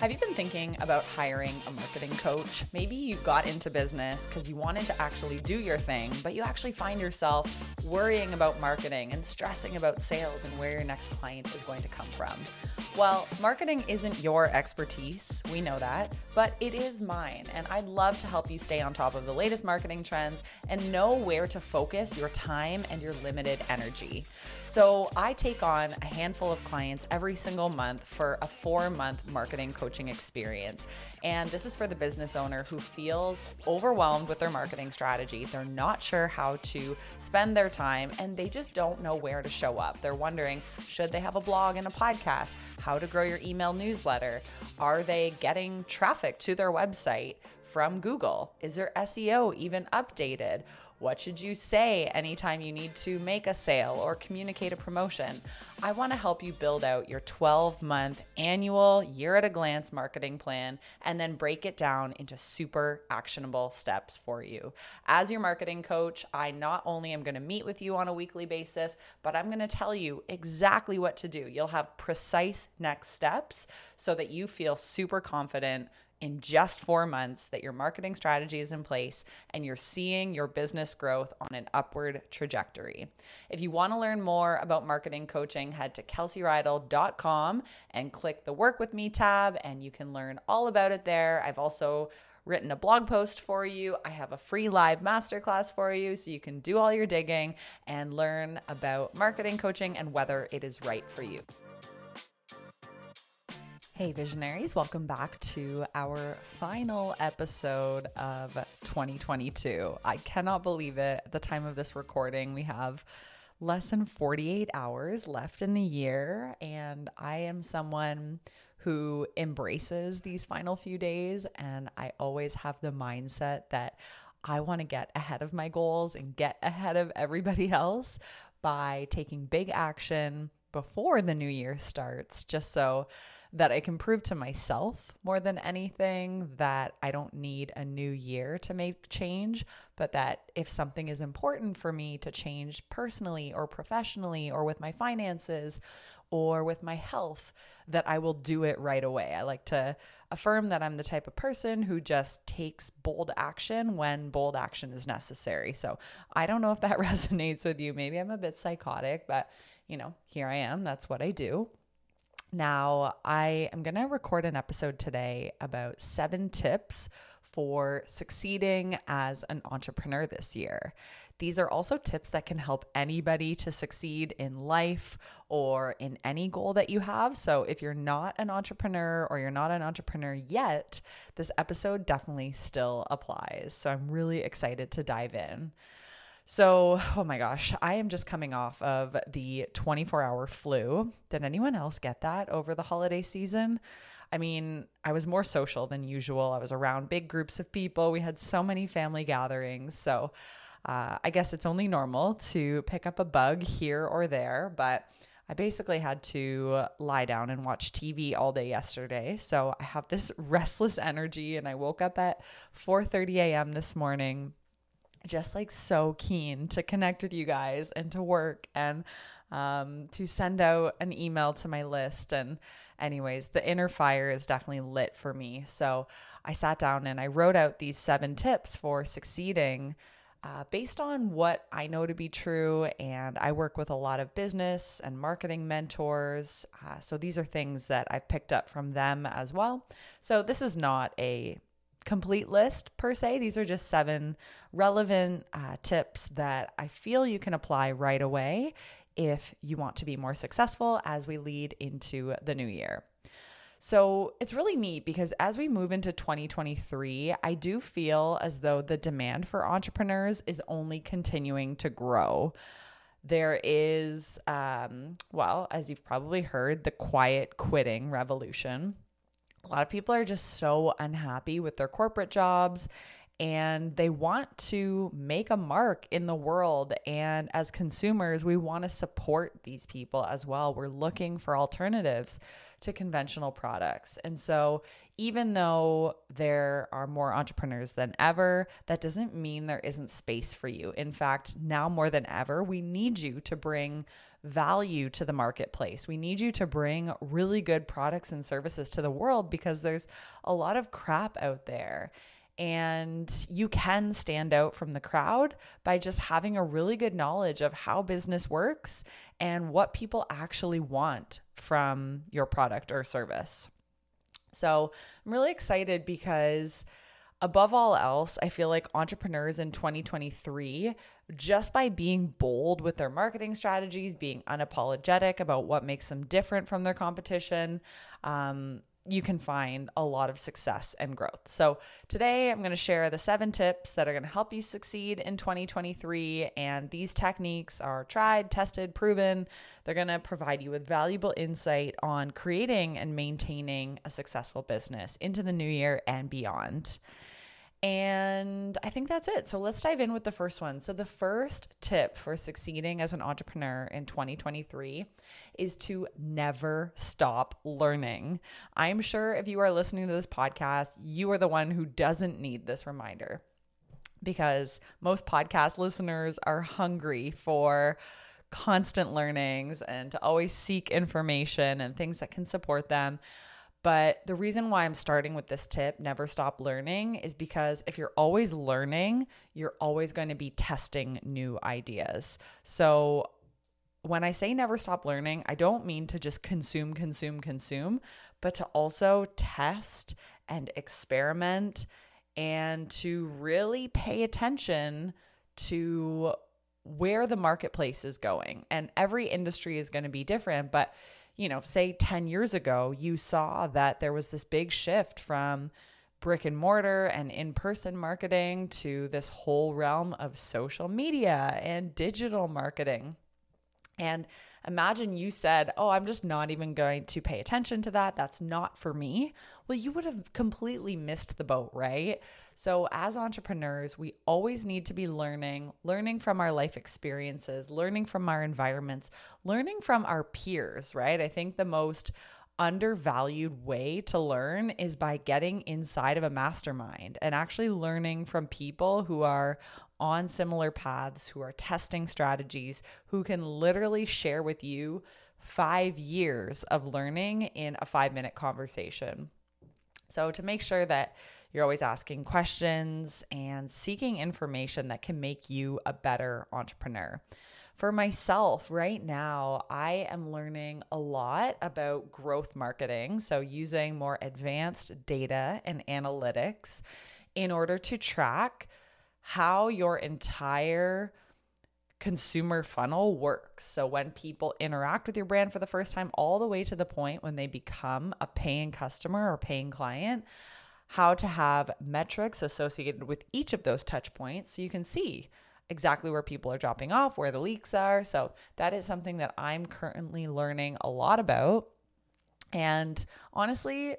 Have you been thinking about hiring a marketing coach? Maybe you got into business because you wanted to actually do your thing, but you actually find yourself worrying about marketing and stressing about sales and where your next client is going to come from. Well, marketing isn't your expertise, we know that, but it is mine, and I'd love to help you stay on top of the latest marketing trends and know where to focus your time and your limited energy. So, I take on a handful of clients every single month for a four month marketing coaching experience. And this is for the business owner who feels overwhelmed with their marketing strategy. They're not sure how to spend their time and they just don't know where to show up. They're wondering should they have a blog and a podcast? How to grow your email newsletter? Are they getting traffic to their website? from Google? Is their SEO even updated? What should you say anytime you need to make a sale or communicate a promotion? I want to help you build out your 12 month annual year at a glance marketing plan and then break it down into super actionable steps for you. As your marketing coach, I not only am going to meet with you on a weekly basis, but I'm going to tell you exactly what to do. You'll have precise next steps so that you feel super confident in just four months that your marketing strategy is in place and you're seeing your business growth on an upward trajectory. If you want to learn more about marketing coaching, head to kelseyreidel.com and click the Work With Me tab, and you can learn all about it there. I've also written a blog post for you. I have a free live masterclass for you so you can do all your digging and learn about marketing coaching and whether it is right for you. Hey, visionaries, welcome back to our final episode of 2022. I cannot believe it. At the time of this recording, we have less than 48 hours left in the year, and I am someone who embraces these final few days, and I always have the mindset that I want to get ahead of my goals and get ahead of everybody else by taking big action before the new year starts, just so that I can prove to myself more than anything that I don't need a new year to make change, but that if something is important for me to change personally or professionally or with my finances or with my health, that I will do it right away. I like to affirm that I'm the type of person who just takes bold action when bold action is necessary. So I don't know if that resonates with you. Maybe I'm a bit psychotic, but you know, here I am. That's what I do. Now, I am going to record an episode today about seven tips for succeeding as an entrepreneur this year. These are also tips that can help anybody to succeed in life or in any goal that you have. So, if you're not an entrepreneur or you're not an entrepreneur yet, this episode definitely still applies. So, I'm really excited to dive in. So, oh my gosh, I am just coming off of the 24 hour flu. Did anyone else get that over the holiday season? I mean, I was more social than usual. I was around big groups of people. We had so many family gatherings. So, uh, I guess it's only normal to pick up a bug here or there, but I basically had to lie down and watch TV all day yesterday. So I have this restless energy and I woke up at 4:30 a.m. this morning just like so keen to connect with you guys and to work and um, to send out an email to my list. And, anyways, the inner fire is definitely lit for me. So I sat down and I wrote out these seven tips for succeeding. Uh, based on what I know to be true, and I work with a lot of business and marketing mentors. Uh, so these are things that I've picked up from them as well. So this is not a complete list per se. These are just seven relevant uh, tips that I feel you can apply right away if you want to be more successful as we lead into the new year. So it's really neat because as we move into 2023, I do feel as though the demand for entrepreneurs is only continuing to grow. There is, um, well, as you've probably heard, the quiet quitting revolution a lot of people are just so unhappy with their corporate jobs and they want to make a mark in the world. And as consumers, we want to support these people as well. We're looking for alternatives to conventional products. And so, even though there are more entrepreneurs than ever, that doesn't mean there isn't space for you. In fact, now more than ever, we need you to bring value to the marketplace. We need you to bring really good products and services to the world because there's a lot of crap out there. And you can stand out from the crowd by just having a really good knowledge of how business works and what people actually want from your product or service. So I'm really excited because above all else, I feel like entrepreneurs in 2023, just by being bold with their marketing strategies, being unapologetic about what makes them different from their competition, um, you can find a lot of success and growth. So, today I'm going to share the seven tips that are going to help you succeed in 2023. And these techniques are tried, tested, proven. They're going to provide you with valuable insight on creating and maintaining a successful business into the new year and beyond. And I think that's it. So let's dive in with the first one. So, the first tip for succeeding as an entrepreneur in 2023 is to never stop learning. I'm sure if you are listening to this podcast, you are the one who doesn't need this reminder because most podcast listeners are hungry for constant learnings and to always seek information and things that can support them. But the reason why I'm starting with this tip, never stop learning, is because if you're always learning, you're always going to be testing new ideas. So when I say never stop learning, I don't mean to just consume, consume, consume, but to also test and experiment and to really pay attention to where the marketplace is going. And every industry is going to be different, but you know, say 10 years ago, you saw that there was this big shift from brick and mortar and in person marketing to this whole realm of social media and digital marketing. And imagine you said, Oh, I'm just not even going to pay attention to that. That's not for me. Well, you would have completely missed the boat, right? So, as entrepreneurs, we always need to be learning, learning from our life experiences, learning from our environments, learning from our peers, right? I think the most undervalued way to learn is by getting inside of a mastermind and actually learning from people who are on similar paths, who are testing strategies, who can literally share with you five years of learning in a five minute conversation. So, to make sure that you're always asking questions and seeking information that can make you a better entrepreneur. For myself, right now, I am learning a lot about growth marketing. So, using more advanced data and analytics in order to track how your entire consumer funnel works. So when people interact with your brand for the first time, all the way to the point when they become a paying customer or paying client, how to have metrics associated with each of those touch points so you can see exactly where people are dropping off, where the leaks are. So that is something that I'm currently learning a lot about. And honestly,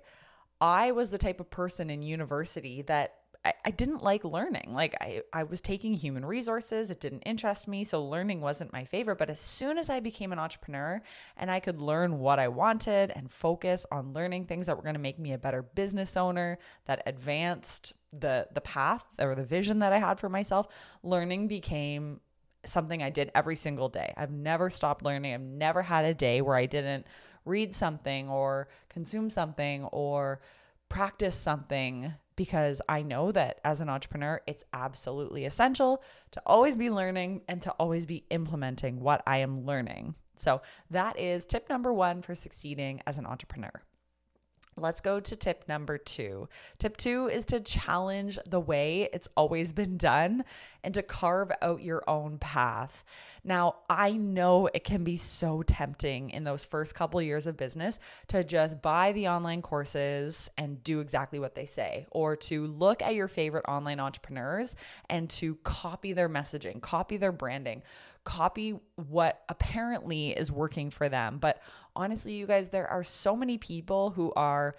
I was the type of person in university that I, I didn't like learning. Like I, I was taking human resources. It didn't interest me. So learning wasn't my favorite. But as soon as I became an entrepreneur and I could learn what I wanted and focus on learning things that were going to make me a better business owner, that advanced the the path or the vision that I had for myself, learning became something I did every single day. I've never stopped learning. I've never had a day where I didn't read something or consume something or practice something because I know that as an entrepreneur, it's absolutely essential to always be learning and to always be implementing what I am learning. So, that is tip number one for succeeding as an entrepreneur. Let's go to tip number two. Tip two is to challenge the way it's always been done and to carve out your own path. Now, I know it can be so tempting in those first couple years of business to just buy the online courses and do exactly what they say, or to look at your favorite online entrepreneurs and to copy their messaging, copy their branding, copy what apparently is working for them. But honestly, you guys, there are so many people who are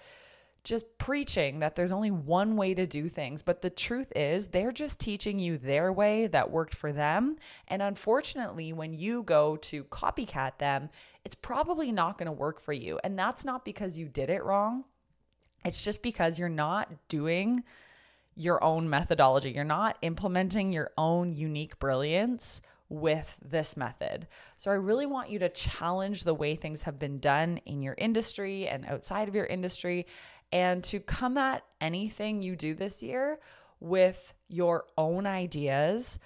just preaching that there's only one way to do things. But the truth is, they're just teaching you their way that worked for them. And unfortunately, when you go to copycat them, it's probably not going to work for you. And that's not because you did it wrong, it's just because you're not doing your own methodology. You're not implementing your own unique brilliance with this method. So I really want you to challenge the way things have been done in your industry and outside of your industry and to come at anything you do this year with your own ideas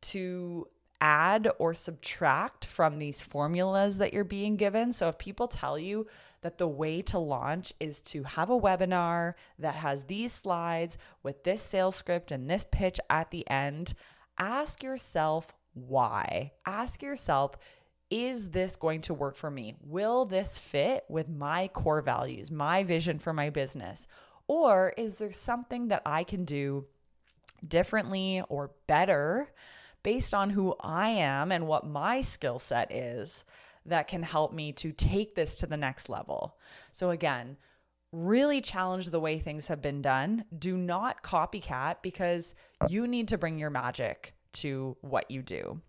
to add or subtract from these formulas that you're being given. So if people tell you that the way to launch is to have a webinar that has these slides with this sales script and this pitch at the end, ask yourself why. Ask yourself, is this going to work for me? Will this fit with my core values, my vision for my business? Or is there something that I can do differently or better based on who I am and what my skill set is that can help me to take this to the next level? So, again, really challenge the way things have been done. Do not copycat because you need to bring your magic to what you do.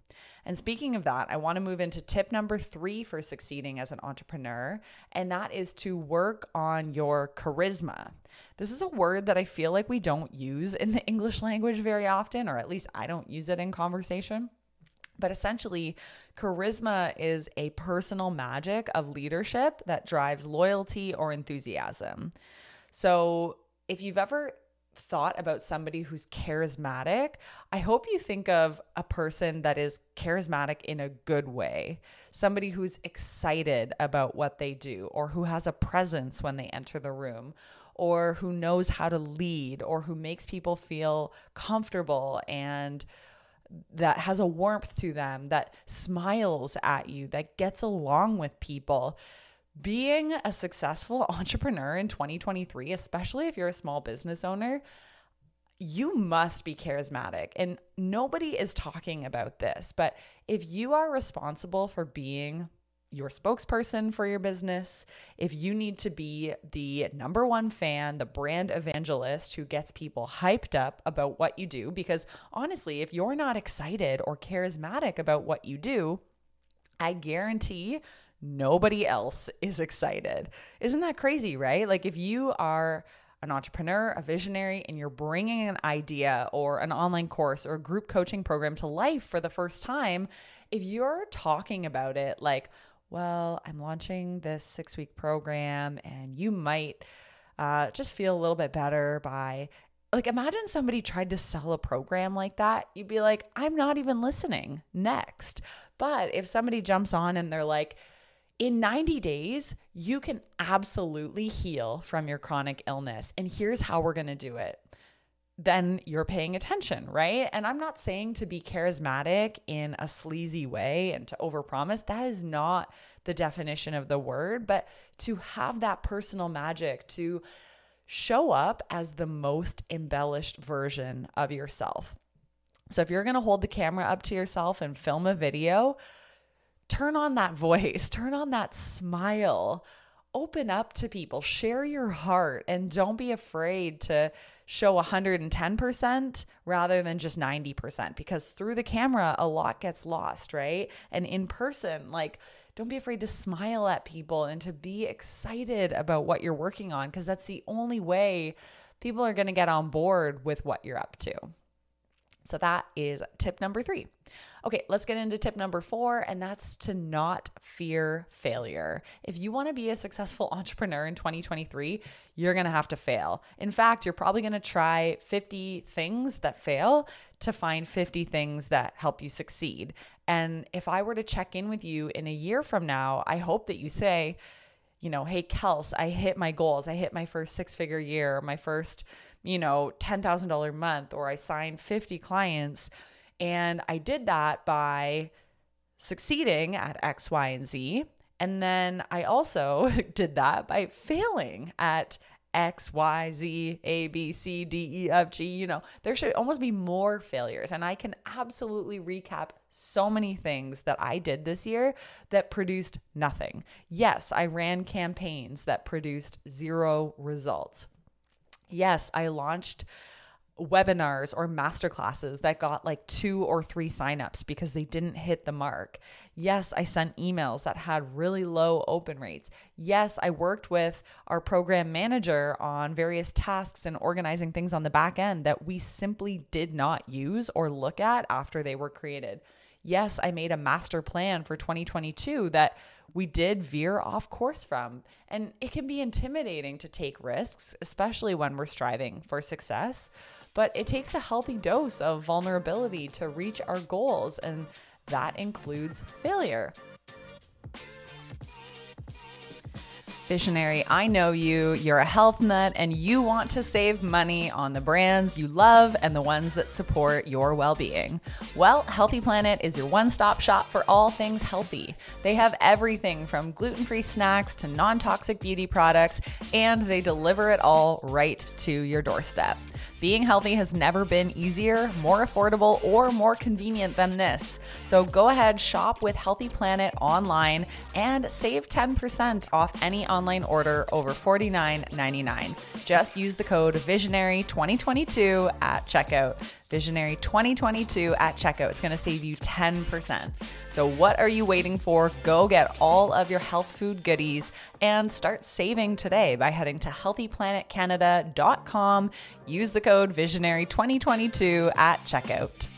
And speaking of that, I want to move into tip number three for succeeding as an entrepreneur, and that is to work on your charisma. This is a word that I feel like we don't use in the English language very often, or at least I don't use it in conversation. But essentially, charisma is a personal magic of leadership that drives loyalty or enthusiasm. So, if you've ever thought about somebody who's charismatic, I hope you think of a person that is charismatic in a good way. Somebody who's excited about what they do, or who has a presence when they enter the room, or who knows how to lead, or who makes people feel comfortable and that has a warmth to them, that smiles at you, that gets along with people being a successful entrepreneur in 2023, especially if you're a small business owner, you must be charismatic. And nobody is talking about this. But if you are responsible for being your spokesperson for your business, if you need to be the number one fan, the brand evangelist who gets people hyped up about what you do, because honestly, if you're not excited or charismatic about what you do, I guarantee nobody else is excited. Isn't that crazy, right? Like if you are an entrepreneur, a visionary, and you're bringing an idea or an online course or a group coaching program to life for the first time, if you're talking about it like, well, I'm launching this six week program and you might uh, just feel a little bit better by like imagine somebody tried to sell a program like that you'd be like i'm not even listening next but if somebody jumps on and they're like in 90 days, you can absolutely heal from your chronic illness. And here's how we're going to do it. Then you're paying attention, right? And I'm not saying to be charismatic in a sleazy way and to overpromise. That is not the definition of the word, but to have that personal magic, to show up as the most embellished version of yourself. So if you're going to hold the camera up to yourself and film a video, turn on that voice, turn on that smile, open up to people, share your heart, and don't be afraid to show 110% rather than just 90% because through the camera, a lot gets lost, right? And in person, like, don't be afraid to smile at people and to be excited about what you're working on because that's the only way people are going to get on board with what you're up to. So that is tip number three. Okay, let's get into tip number four, and that's to not fear failure. If you want to be a successful entrepreneur in 2023, you're going to have to fail. In fact, you're probably going to try 50 things that fail to find 50 things that help you succeed. And if I were to check in with you in a year from now, I hope that you say, you know, hey, Kels, I hit my goals. I hit my first six figure year, my first, you know, $10,000 month, or I signed 50 clients. And I did that by succeeding at X, Y, and Z. And then I also did that by failing at X, Y, Z, A, B, C, D, E, F, G. You know, there should almost be more failures. And I can absolutely recap so many things that I did this year that produced nothing. Yes, I ran campaigns that produced zero results. Yes, I launched webinars or masterclasses that got like two or three signups because they didn't hit the mark. Yes, I sent emails that had really low open rates. Yes, I worked with our program manager on various tasks and organizing things on the back end that we simply did not use or look at after they were created. Yes, I made a master plan for 2022 that we did veer off course from. And it can be intimidating to take risks, especially when we're striving for success. But it takes a healthy dose of vulnerability to reach our goals, and that includes failure. Visionary, I know you. You're a health nut and you want to save money on the brands you love and the ones that support your well being. Well, Healthy Planet is your one stop shop for all things healthy. They have everything from gluten free snacks to non toxic beauty products, and they deliver it all right to your doorstep. Being healthy has never been easier, more affordable, or more convenient than this. So go ahead, shop with Healthy Planet online and save 10% off any online order over $49.99. Just use the code Visionary2022 at checkout. Visionary 2022 at checkout. It's going to save you 10%. So, what are you waiting for? Go get all of your health food goodies and start saving today by heading to healthyplanetcanada.com. Use the code Visionary 2022 at checkout.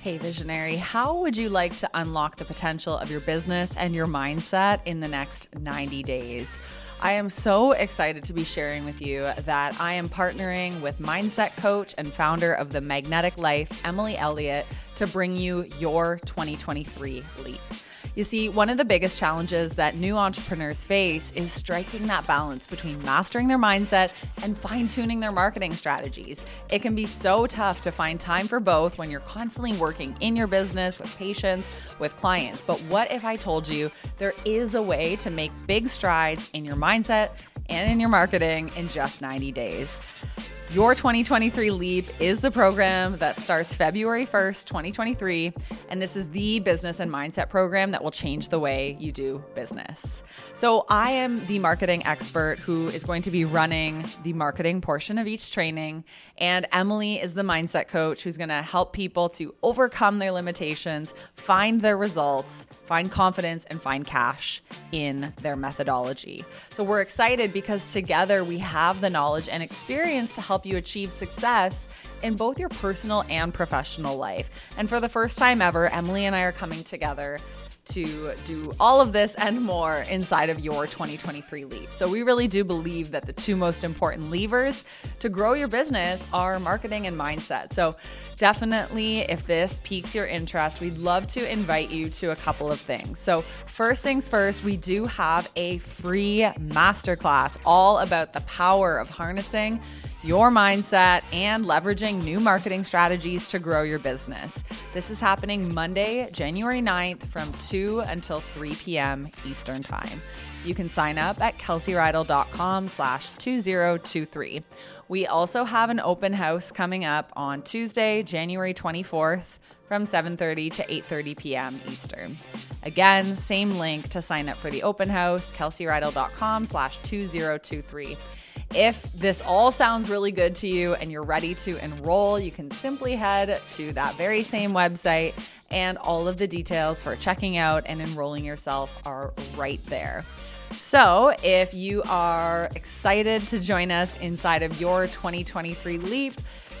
Hey, Visionary, how would you like to unlock the potential of your business and your mindset in the next 90 days? I am so excited to be sharing with you that I am partnering with mindset coach and founder of the Magnetic Life, Emily Elliott, to bring you your 2023 leap. You see, one of the biggest challenges that new entrepreneurs face is striking that balance between mastering their mindset and fine tuning their marketing strategies. It can be so tough to find time for both when you're constantly working in your business with patients, with clients. But what if I told you there is a way to make big strides in your mindset and in your marketing in just 90 days? Your 2023 Leap is the program that starts February 1st, 2023. And this is the business and mindset program that will change the way you do business. So, I am the marketing expert who is going to be running the marketing portion of each training. And Emily is the mindset coach who's going to help people to overcome their limitations, find their results, find confidence, and find cash in their methodology. So, we're excited because together we have the knowledge and experience to help you achieve success in both your personal and professional life. And for the first time ever, Emily and I are coming together to do all of this and more inside of your 2023 leap. So, we really do believe that the two most important levers to grow your business are marketing and mindset. So, definitely, if this piques your interest, we'd love to invite you to a couple of things. So, first things first, we do have a free masterclass all about the power of harnessing your mindset, and leveraging new marketing strategies to grow your business. This is happening Monday, January 9th from 2 until 3 p.m. Eastern Time. You can sign up at kelseyreidel.com slash 2023. We also have an open house coming up on Tuesday, January 24th from 7:30 to 8:30 p.m. Eastern. Again, same link to sign up for the open house, kelseyreidel.com slash 2023. If this all sounds really good to you and you're ready to enroll, you can simply head to that very same website, and all of the details for checking out and enrolling yourself are right there. So, if you are excited to join us inside of your 2023 Leap,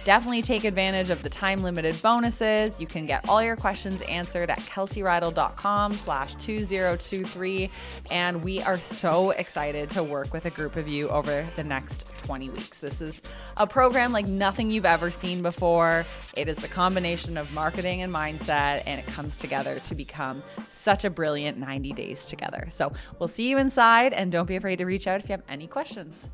Definitely take advantage of the time limited bonuses. You can get all your questions answered at kelseyreidel.com slash 2023. And we are so excited to work with a group of you over the next 20 weeks. This is a program like nothing you've ever seen before. It is the combination of marketing and mindset, and it comes together to become such a brilliant 90 days together. So we'll see you inside, and don't be afraid to reach out if you have any questions.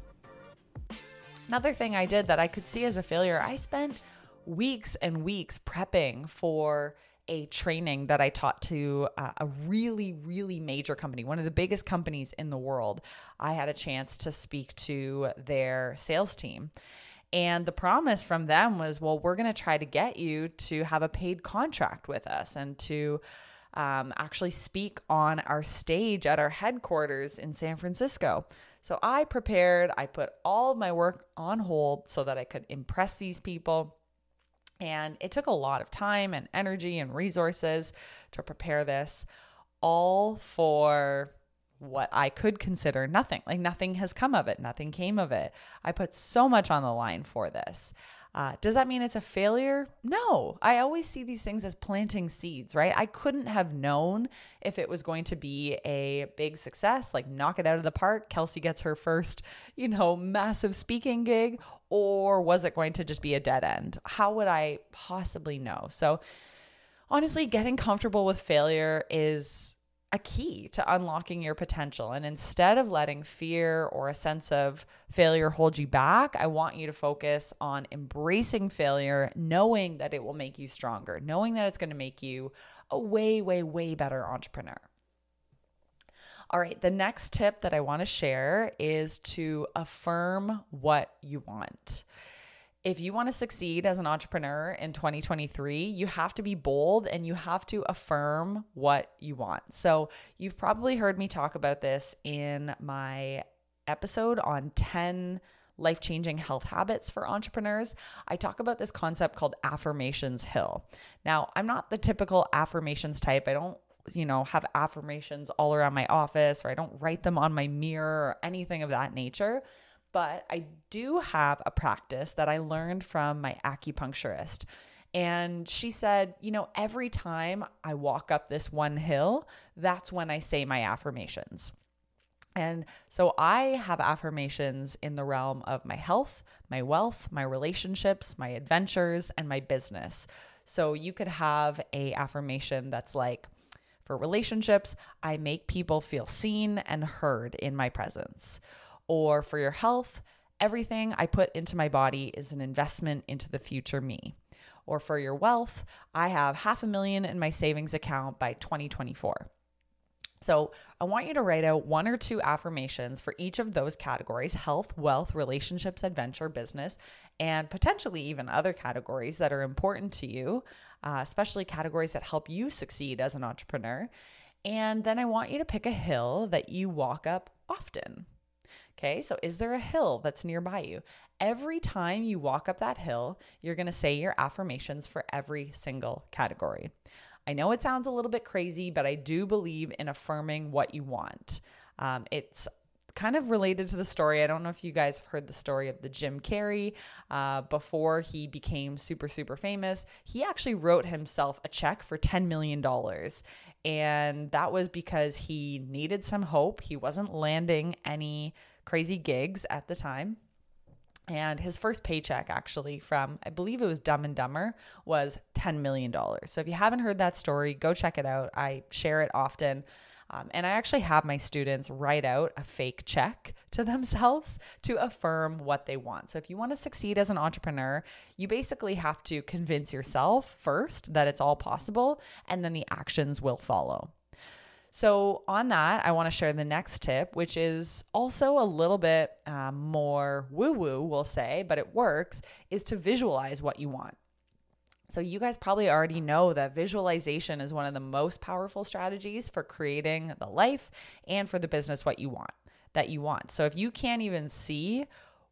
Another thing I did that I could see as a failure, I spent weeks and weeks prepping for a training that I taught to uh, a really, really major company, one of the biggest companies in the world. I had a chance to speak to their sales team. And the promise from them was, well, we're going to try to get you to have a paid contract with us and to um, actually speak on our stage at our headquarters in San Francisco. So I prepared, I put all of my work on hold so that I could impress these people. And it took a lot of time and energy and resources to prepare this, all for what I could consider nothing. Like nothing has come of it, nothing came of it. I put so much on the line for this. Uh, does that mean it's a failure? No. I always see these things as planting seeds, right? I couldn't have known if it was going to be a big success, like knock it out of the park. Kelsey gets her first, you know, massive speaking gig, or was it going to just be a dead end? How would I possibly know? So, honestly, getting comfortable with failure is a key to unlocking your potential. And instead of letting fear or a sense of failure hold you back, I want you to focus on embracing failure, knowing that it will make you stronger, knowing that it's going to make you a way, way, way better entrepreneur. All right, the next tip that I want to share is to affirm what you want if you want to succeed as an entrepreneur in 2023, you have to be bold and you have to affirm what you want. So, you've probably heard me talk about this in my episode on 10 life changing health habits for entrepreneurs. I talk about this concept called affirmations hill. Now, I'm not the typical affirmations type. I don't you know, have affirmations all around my office or I don't write them on my mirror or anything of that nature. But I do have a practice that I learned from my acupuncturist. And she said, you know, every time I walk up this one hill, that's when I say my affirmations. And so I have affirmations in the realm of my health, my wealth, my relationships, my adventures, and my business. So you could have a affirmation that's like for relationships, I make people feel seen and heard in my presence or for your health, everything I put into my body is an investment into the future me. Or for your wealth, I have half a million in my savings account by 2024. So, I want you to write out one or two affirmations for each of those categories health, wealth, relationships, adventure, business, and potentially even other categories that are important to you, uh, especially categories that help you succeed as an entrepreneur. And then I want you to pick a hill that you walk up often. Okay, so is there a hill that's nearby you? Every time you walk up that hill, you're gonna say your affirmations for every single category. I know it sounds a little bit crazy, but I do believe in affirming what you want. Um, it's kind of related to the story. I don't know if you guys have heard the story of the Jim Carrey. Uh, before he became super, super famous, he actually wrote himself a check for $10 million. And that was because he needed some hope. He wasn't landing any crazy gigs at the time. And his first paycheck, actually, from I believe it was Dumb and Dumber, was $10 million. So if you haven't heard that story, go check it out. I share it often. Um, and I actually have my students write out a fake check to themselves to affirm what they want. So, if you want to succeed as an entrepreneur, you basically have to convince yourself first that it's all possible, and then the actions will follow. So, on that, I want to share the next tip, which is also a little bit um, more woo woo, we'll say, but it works, is to visualize what you want. So, you guys probably already know that visualization is one of the most powerful strategies for creating the life and for the business what you want that you want. So, if you can't even see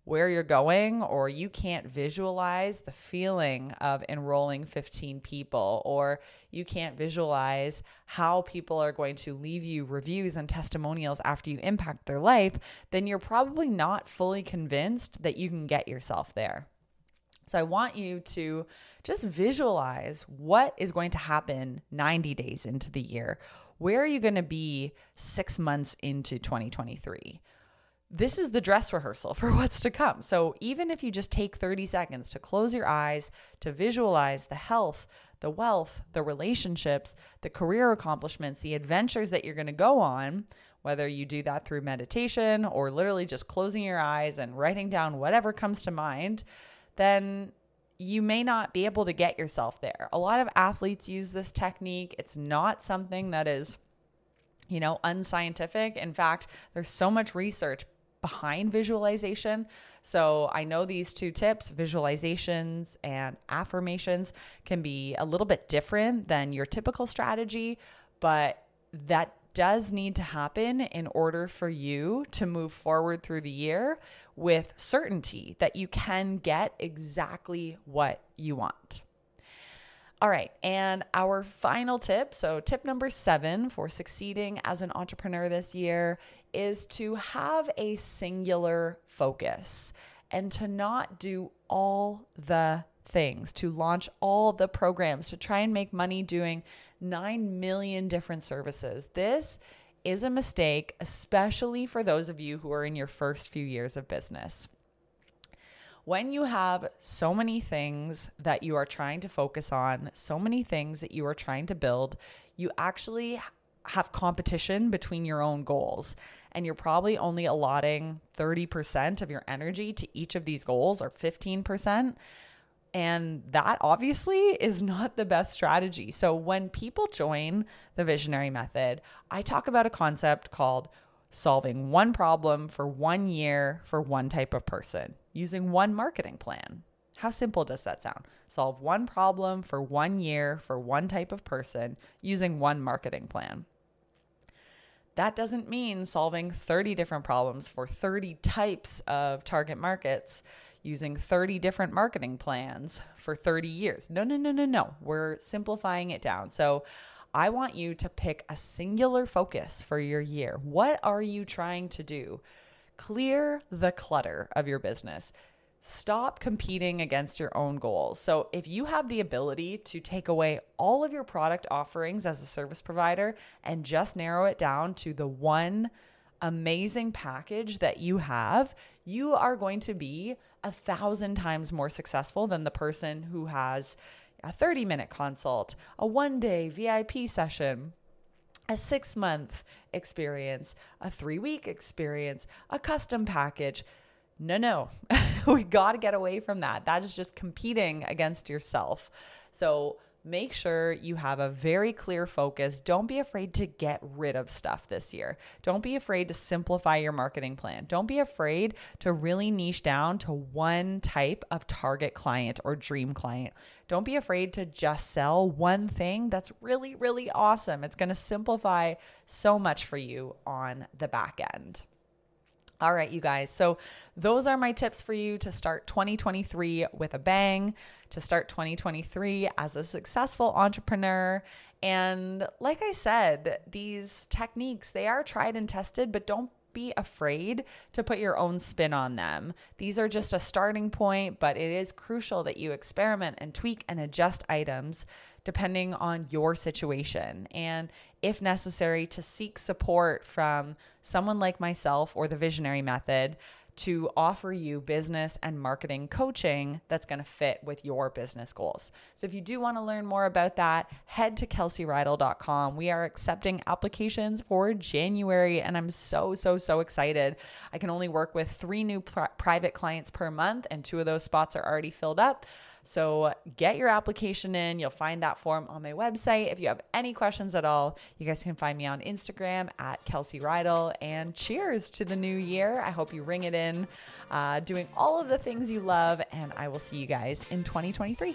where you're going or you can't visualize the feeling of enrolling 15 people or you can't visualize how people are going to leave you reviews and testimonials after you impact their life, then you're probably not fully convinced that you can get yourself there. So I want you to just visualize what is going to happen 90 days into the year. Where are you going to be 6 months into 2023? This is the dress rehearsal for what's to come. So even if you just take 30 seconds to close your eyes, to visualize the health, the wealth, the relationships, the career accomplishments, the adventures that you're going to go on, whether you do that through meditation or literally just closing your eyes and writing down whatever comes to mind, then you may not be able to get yourself there. A lot of athletes use this technique. It's not something that is, you know, unscientific. In fact, there's so much research behind visualization. So I know these two tips, visualizations and affirmations, can be a little bit different than your typical strategy, but that does need to happen in order for you to move forward through the year with certainty that you can get exactly what you want. All right, and our final tip so, tip number seven for succeeding as an entrepreneur this year is to have a singular focus and to not do all the things, to launch all the programs, to try and make money doing 9 million different services. This is a mistake, especially for those of you who are in your first few years of business. When you have so many things that you are trying to focus on, so many things that you are trying to build, you actually have competition between your own goals. And you're probably only allotting 30% of your energy to each of these goals or 15%. And that obviously is not the best strategy. So when people join the visionary method, I talk about a concept called solving one problem for one year for one type of person using one marketing plan. How simple does that sound? Solve one problem for one year for one type of person using one marketing plan. That doesn't mean solving 30 different problems for 30 types of target markets using 30 different marketing plans for 30 years. No, no, no, no, no. We're simplifying it down. So I want you to pick a singular focus for your year. What are you trying to do? Clear the clutter of your business. Stop competing against your own goals. So, if you have the ability to take away all of your product offerings as a service provider and just narrow it down to the one amazing package that you have, you are going to be a thousand times more successful than the person who has a 30 minute consult, a one day VIP session, a six month experience, a three week experience, a custom package. No, no, we got to get away from that. That is just competing against yourself. So, make sure you have a very clear focus. Don't be afraid to get rid of stuff this year. Don't be afraid to simplify your marketing plan. Don't be afraid to really niche down to one type of target client or dream client. Don't be afraid to just sell one thing that's really, really awesome. It's going to simplify so much for you on the back end. All right, you guys. So, those are my tips for you to start 2023 with a bang, to start 2023 as a successful entrepreneur. And like I said, these techniques, they are tried and tested, but don't be afraid to put your own spin on them. These are just a starting point, but it is crucial that you experiment and tweak and adjust items depending on your situation. And if necessary, to seek support from someone like myself or the Visionary Method to offer you business and marketing coaching that's going to fit with your business goals. So if you do want to learn more about that, head to kelseyreidel.com. We are accepting applications for January and I'm so so so excited. I can only work with 3 new pri- private clients per month and two of those spots are already filled up. So get your application in. You'll find that form on my website. If you have any questions at all, you guys can find me on Instagram at Kelsey Reidel. And cheers to the new year. I hope you ring it in, uh, doing all of the things you love. And I will see you guys in 2023.